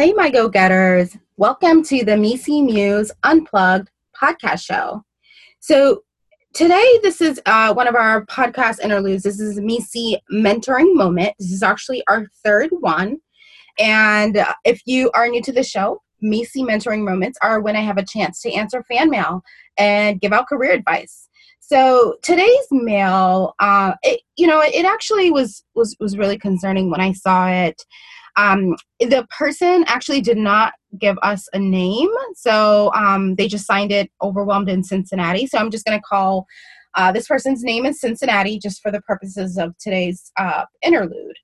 Hey, my go getters. Welcome to the MECE Muse Unplugged podcast show. So, today, this is uh, one of our podcast interludes. This is MECE Mentoring Moment. This is actually our third one. And uh, if you are new to the show, MECE Mentoring Moments are when I have a chance to answer fan mail and give out career advice. So today's mail, uh, it, you know, it actually was was was really concerning when I saw it. Um, the person actually did not give us a name, so um, they just signed it overwhelmed in Cincinnati. So I'm just going to call uh, this person's name is Cincinnati just for the purposes of today's uh, interlude.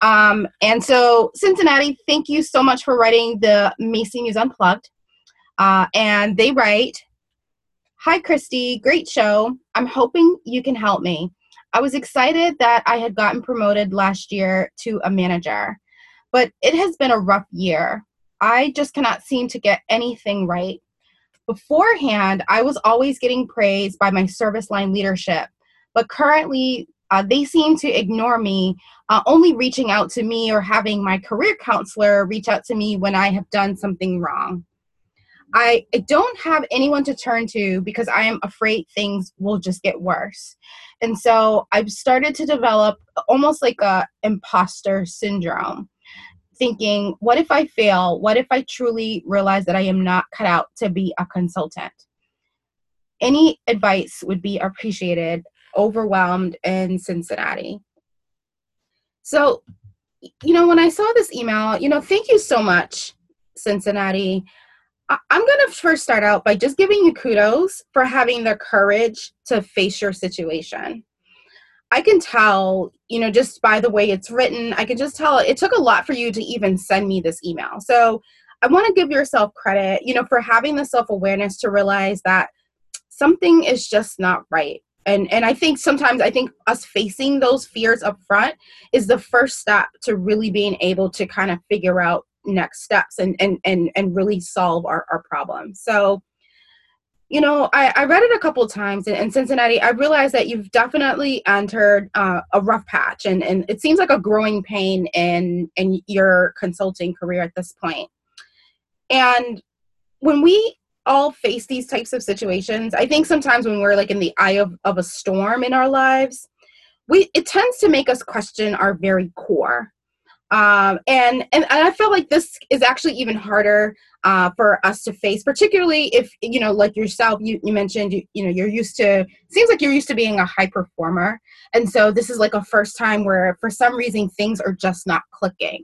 Um, and so, Cincinnati, thank you so much for writing the MECE Muse Unplugged. Uh, and they write, Hi, Christie, great show. I'm hoping you can help me. I was excited that I had gotten promoted last year to a manager, but it has been a rough year. I just cannot seem to get anything right. Beforehand, I was always getting praised by my service line leadership, but currently uh, they seem to ignore me, uh, only reaching out to me or having my career counselor reach out to me when I have done something wrong. I, I don't have anyone to turn to because I am afraid things will just get worse. And so I've started to develop almost like a imposter syndrome thinking what if I fail? What if I truly realize that I am not cut out to be a consultant? Any advice would be appreciated, overwhelmed in Cincinnati. So, you know, when I saw this email, you know, thank you so much, Cincinnati. I'm going to first start out by just giving you kudos for having the courage to face your situation. I can tell, you know, just by the way it's written, I can just tell it took a lot for you to even send me this email. So I want to give yourself credit, you know, for having the self awareness to realize that something is just not right. And and I think sometimes I think us facing those fears up front is the first step to really being able to kind of figure out next steps and and and, and really solve our, our problems so you know I, I read it a couple times in, in cincinnati i realized that you've definitely entered uh, a rough patch and, and it seems like a growing pain in in your consulting career at this point. and when we all face these types of situations i think sometimes when we're like in the eye of, of a storm in our lives we it tends to make us question our very core um, and, and I feel like this is actually even harder uh, for us to face, particularly if you know, like yourself, you, you mentioned you, you know you're used to seems like you're used to being a high performer, and so this is like a first time where for some reason things are just not clicking.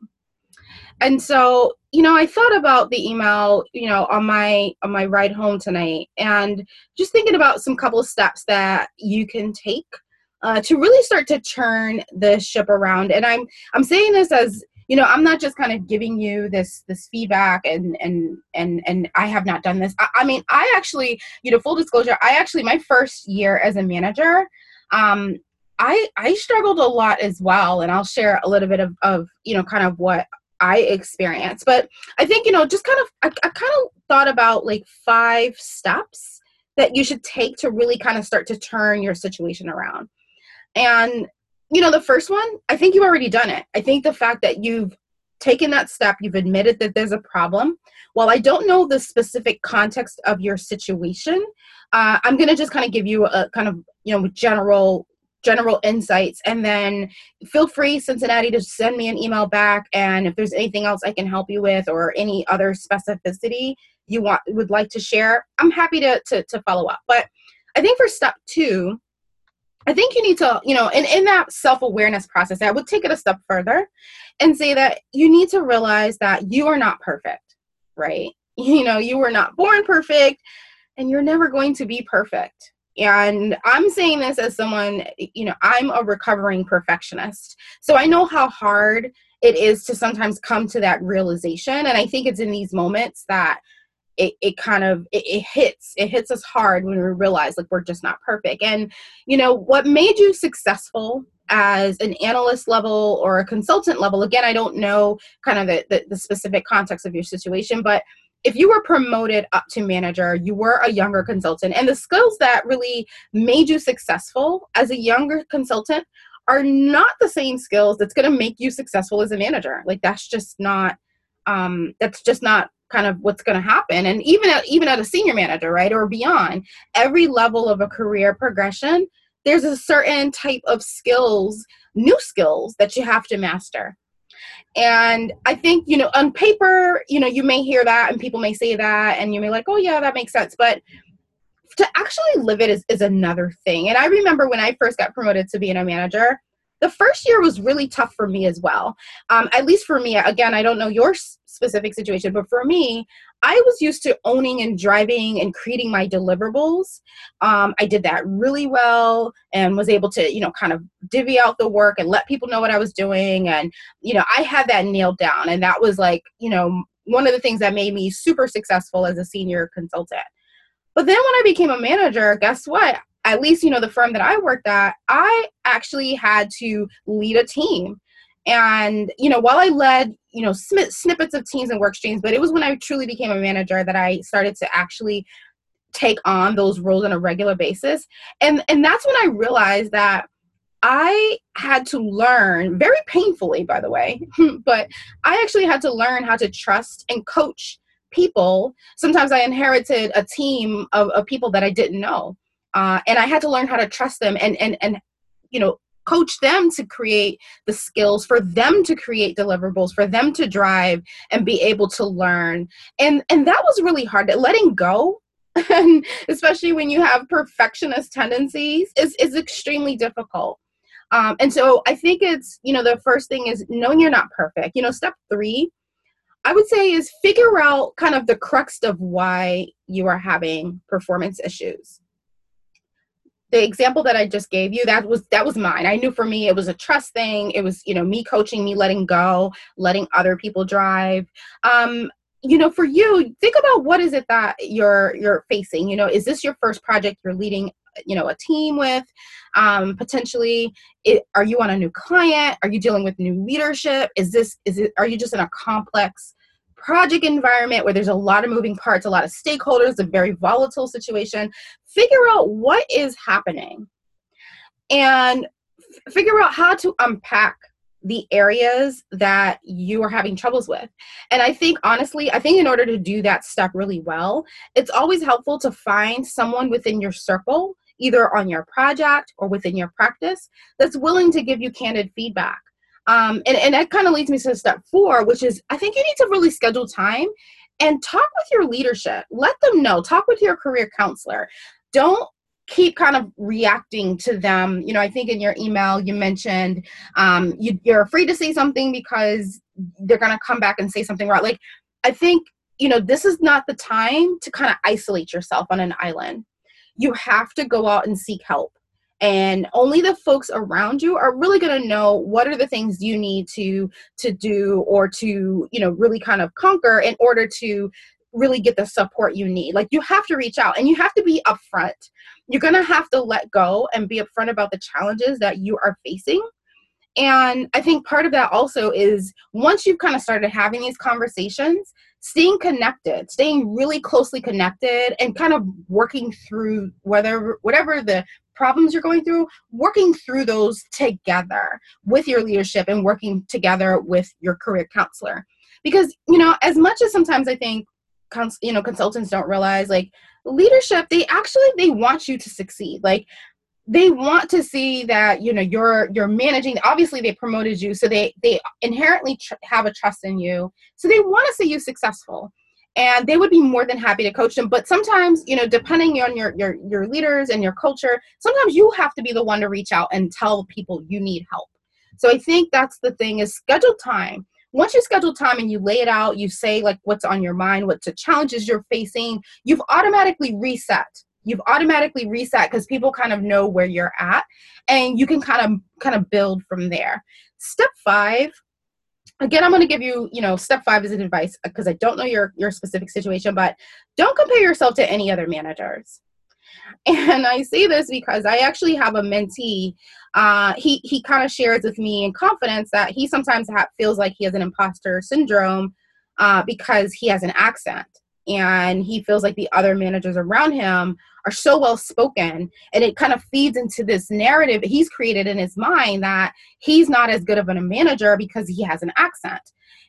And so you know, I thought about the email, you know, on my on my ride home tonight, and just thinking about some couple of steps that you can take uh, to really start to turn the ship around. And I'm I'm saying this as you know i'm not just kind of giving you this this feedback and and and and i have not done this. I, I, mean i actually you know full disclosure i actually my first year as a manager um i i struggled a lot as well. And i'll share a little bit of of you know kind of what i experienced. But i think you know just kind of I, I kind of thought about like five steps that you should take to really kind of start to turn your situation around and, you know, the first one, I think you've already done it. I think the fact that you've taken that step, you've admitted that there's a problem. While I don't know the specific context of your situation, uh, I'm going to just kind of give you a kind of, you know, general general insights and then feel free cincinnati to send me an email back and if there's anything else i can help you with or any other specificity you want would like to share i'm happy to to, to follow up but i think for step two I think you need to, you know, in, in that self awareness process, I would take it a step further and say that you need to realize that you are not perfect, right? You know, you were not born perfect and you're never going to be perfect. And I'm saying this as someone, you know, I'm a recovering perfectionist. So I know how hard it is to sometimes come to that realization. And I think it's in these moments that it, it kind of it, it, hits it hits us hard when we realize like we're just not perfect and you know what made you successful as an analyst level or a consultant level again i don't know kind of the, the, the specific context of your situation but if you were promoted up to manager, you were a younger consultant, and the skills that really made you successful as a younger consultant are not the same skills that's going to make you successful as a manager. Like, that's just not um, that's just not kind of what's going to happen. And even at, even at a senior manager right or beyond every level of a career progression there's a certain type of skills new skills that you have to master. And i think you know on paper you know you may hear that and people may say that and you may like oh yeah that makes sense. But to actually live it is, is another thing. And i remember when i first got promoted to being a manager the first year was really tough for me as well. Um, at least for me, again, I don't know your specific situation, but for me, I was used to owning and driving and creating my deliverables. Um, I did that really well and was able to, you know, kind of divvy out the work and let people know what I was doing. And, you know, I had that nailed down. And that was like, you know, one of the things that made me super successful as a senior consultant. But then when I became a manager, guess what? At least you know the firm that i worked at i actually had to lead a team. And you know while i led you know sm- snippets of teams and work streams but it was when i truly became a manager that i started to actually take on those roles on a regular basis. And and that's when i realized that i had to learn very painfully by the way but i actually had to learn how to trust and coach people. Sometimes i inherited a team of, of people that i didn't know uh, and I had to learn how to trust them and and and you know coach them to create the skills for them to create deliverables for them to drive and be able to learn. And and that was really hard. Letting go and especially when you have perfectionist tendencies is is extremely difficult. Um, and so i think it's you know the first thing is knowing you're not perfect. You know step three i would say is figure out kind of the crux of why you are having performance issues the example that I just gave you, that was that was mine. I knew for me it was a trust thing. It was, you know, me coaching, me letting go, letting other people drive. Um, you know, for you, think about what is it that you're you're facing. You know, is this your first project you're leading you know a team with um, potentially it, are you on a new client are you dealing with new leadership is this is it are you just in a complex project environment where there's a lot of moving parts, a lot of stakeholders, a very volatile situation, figure out what is happening and f- figure out how to unpack the areas that you are having troubles with. And I think, honestly, I think in order to do that step really well, it's always helpful to find someone within your circle, either on your project or within your practice, that's willing to give you candid feedback. Um, and, and that kind of leads me to step four, which is I think you need to really schedule time and talk with your leadership. Let them know. Talk with your career counselor. Don't keep kind of reacting to them. You know, I think in your email you mentioned um, you, you're afraid to say something because they're going to come back and say something wrong. Like, I think, you know, this is not the time to kind of isolate yourself on an island. You have to go out and seek help and only the folks around you are really going to know what are the things you need to to do or to you know really kind of conquer in order to really get the support you need. Like you have to reach out and you have to be upfront. You're going to have to let go and be upfront about the challenges that you are facing. And i think part of that also is once you've kind of started having these conversations staying connected staying really closely connected and kind of working through whether whatever the problems you're going through, working through those together with your leadership and working together with your career counselor. Because, you know, as much as sometimes I think cons- you know consultants don't realize like leadership they actually they want you to succeed. Like they want to see that you know you're you're managing obviously they promoted you so they they inherently tr- have a trust in you. So they want to see you successful and they would be more than happy to coach them. But sometimes you know depending on your your your leaders and your culture sometimes you have to be the one to reach out and tell people you need help. So i think that's the thing is schedule time. Once you schedule time and you lay it out you say like what's on your mind what the challenges you're facing you've automatically reset. You've automatically reset because people kind of know where you're at and you can kind of kind of build from there. Step five again i'm going to give you you know step five is an advice because i don't know your your specific situation but don't compare yourself to any other managers. And i say this because i actually have a mentee uh, he he kind of shares with me in confidence that he sometimes ha- feels like he has an imposter syndrome uh, because he has an accent and he feels like the other managers around him are so well spoken and it kind of feeds into this narrative he's created in his mind that he's not as good of a manager because he has an accent.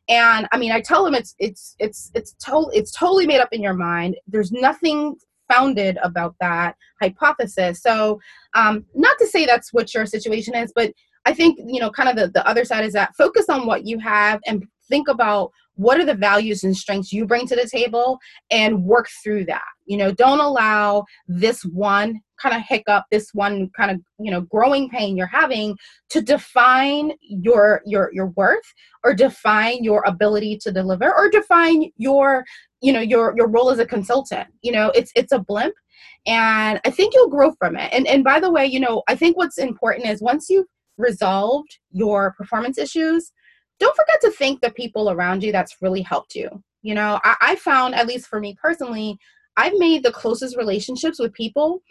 And i mean i tell him it's it's it's it's totally it's totally made up in your mind. There's nothing founded about that hypothesis. So um, not to say that's what your situation is but i think you know kind of the, the other side is that focus on what you have and think about what are the values and strengths you bring to the table and work through that. You know don't allow this one kind of hiccup this one kind of you know growing pain you're having to define your your your worth or define your ability to deliver or define your you know your your role as a consultant. You know it's it's a blimp and i think you'll grow from it. And and by the way you know i think what's important is once you've resolved your performance issues don't forget to thank the people around you that's really helped you. You know, I, I found, at least for me personally, I've made the closest relationships with people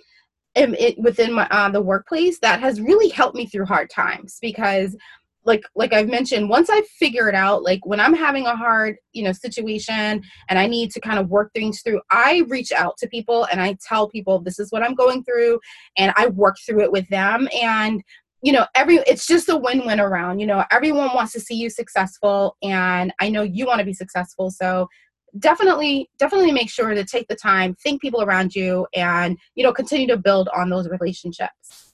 in, it, within my uh, the workplace that has really helped me through hard times because like like I've mentioned, once I figure it out, like when I'm having a hard, you know, situation and I need to kind of work things through, I reach out to people and I tell people this is what I'm going through and I work through it with them. And you know every it's just a win-win around you know everyone wants to see you successful and i know you want to be successful so definitely definitely make sure to take the time think people around you and you know continue to build on those relationships.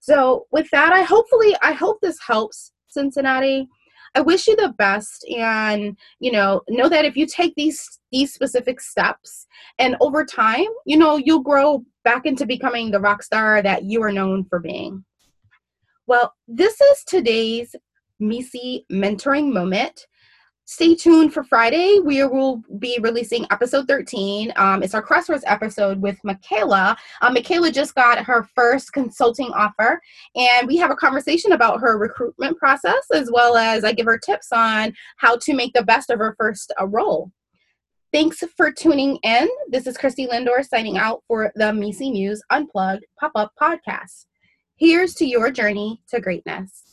So with that i hopefully i hope this helps cincinnati. I wish you the best and you know know that if you take these these specific steps and over time you know you'll grow back into becoming the rock star that you are known for being well, this is today's MECE mentoring moment. Stay tuned for Friday. We will be releasing episode 13. Um, it's our Crossroads episode with Michaela. Um, Michaela just got her first consulting offer, and we have a conversation about her recruitment process as well as I give her tips on how to make the best of her first uh, role. Thanks for tuning in. This is Christie Lindor signing out for the MECE Muse Unplugged pop up podcast. Here's to your journey to greatness.